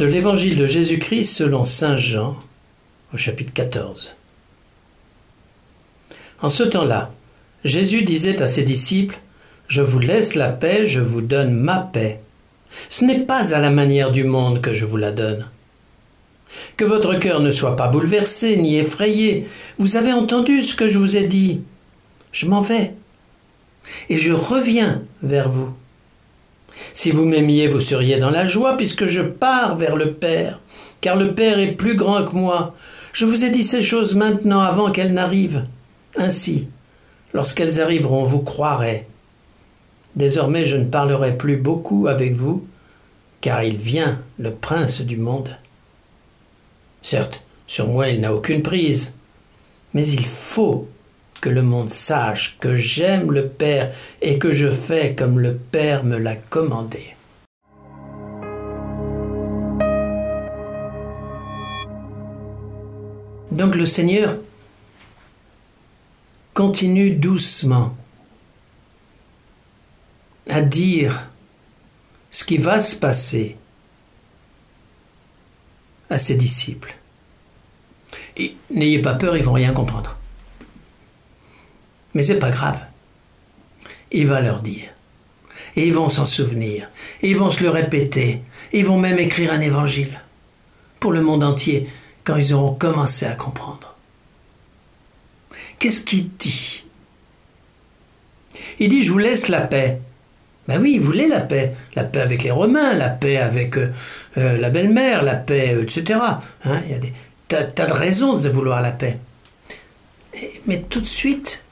de l'évangile de Jésus-Christ selon Saint Jean, au chapitre 14. En ce temps-là, Jésus disait à ses disciples Je vous laisse la paix, je vous donne ma paix. Ce n'est pas à la manière du monde que je vous la donne. Que votre cœur ne soit pas bouleversé ni effrayé. Vous avez entendu ce que je vous ai dit. Je m'en vais. Et je reviens vers vous. Si vous m'aimiez, vous seriez dans la joie, puisque je pars vers le Père, car le Père est plus grand que moi. Je vous ai dit ces choses maintenant avant qu'elles n'arrivent. Ainsi, lorsqu'elles arriveront, vous croirez. Désormais je ne parlerai plus beaucoup avec vous, car il vient, le prince du monde. Certes, sur moi il n'a aucune prise, mais il faut que le monde sache que j'aime le Père et que je fais comme le Père me l'a commandé. Donc le Seigneur continue doucement à dire ce qui va se passer à ses disciples. N'ayez pas peur, ils vont rien comprendre. Mais c'est pas grave. Il va leur dire. Et ils vont s'en souvenir. Et ils vont se le répéter. ils vont même écrire un évangile. Pour le monde entier, quand ils auront commencé à comprendre. Qu'est-ce qu'il dit? Il dit Je vous laisse la paix. Ben oui, il voulait la paix. La paix avec les Romains, la paix avec euh, euh, la belle-mère, la paix, etc. Hein, il y a des tas de raisons de vouloir la paix. Mais tout de suite,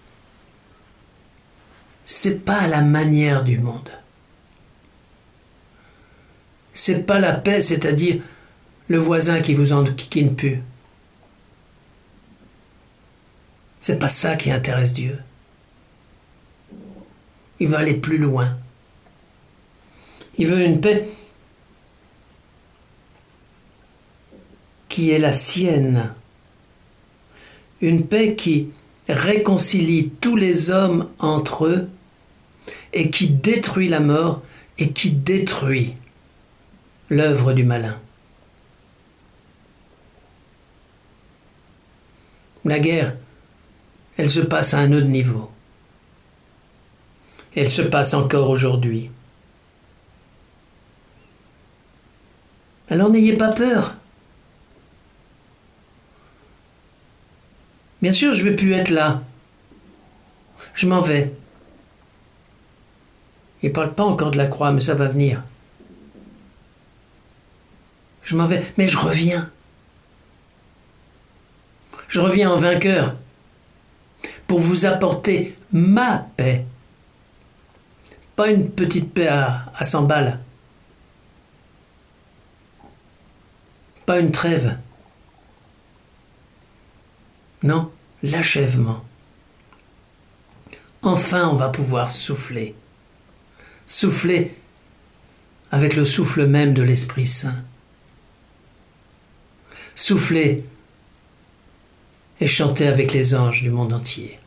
c'est pas la manière du monde. C'est pas la paix, c'est-à-dire le voisin qui vous enquiquine plus. C'est pas ça qui intéresse Dieu. Il veut aller plus loin. Il veut une paix qui est la sienne. Une paix qui réconcilie tous les hommes entre eux et qui détruit la mort et qui détruit l'œuvre du malin. La guerre, elle se passe à un autre niveau. Elle se passe encore aujourd'hui. Alors n'ayez pas peur. Bien sûr, je ne vais plus être là. Je m'en vais. Il parle pas encore de la croix, mais ça va venir. Je m'en vais, mais je reviens. Je reviens en vainqueur pour vous apporter ma paix. Pas une petite paix à, à 100 balles. Pas une trêve. Non, l'achèvement. Enfin, on va pouvoir souffler souffler avec le souffle même de l'Esprit Saint. Souffler et chanter avec les anges du monde entier.